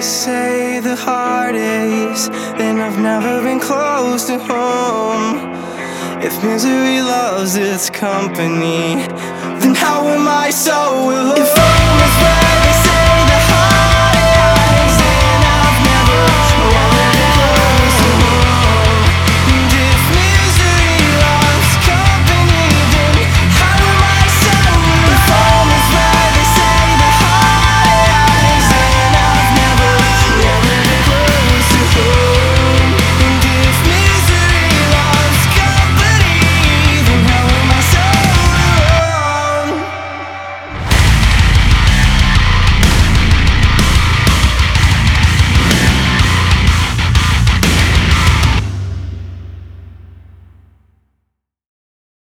Say the heart is, then I've never been close to home. If misery loves its company, then how am I so alone? If I'm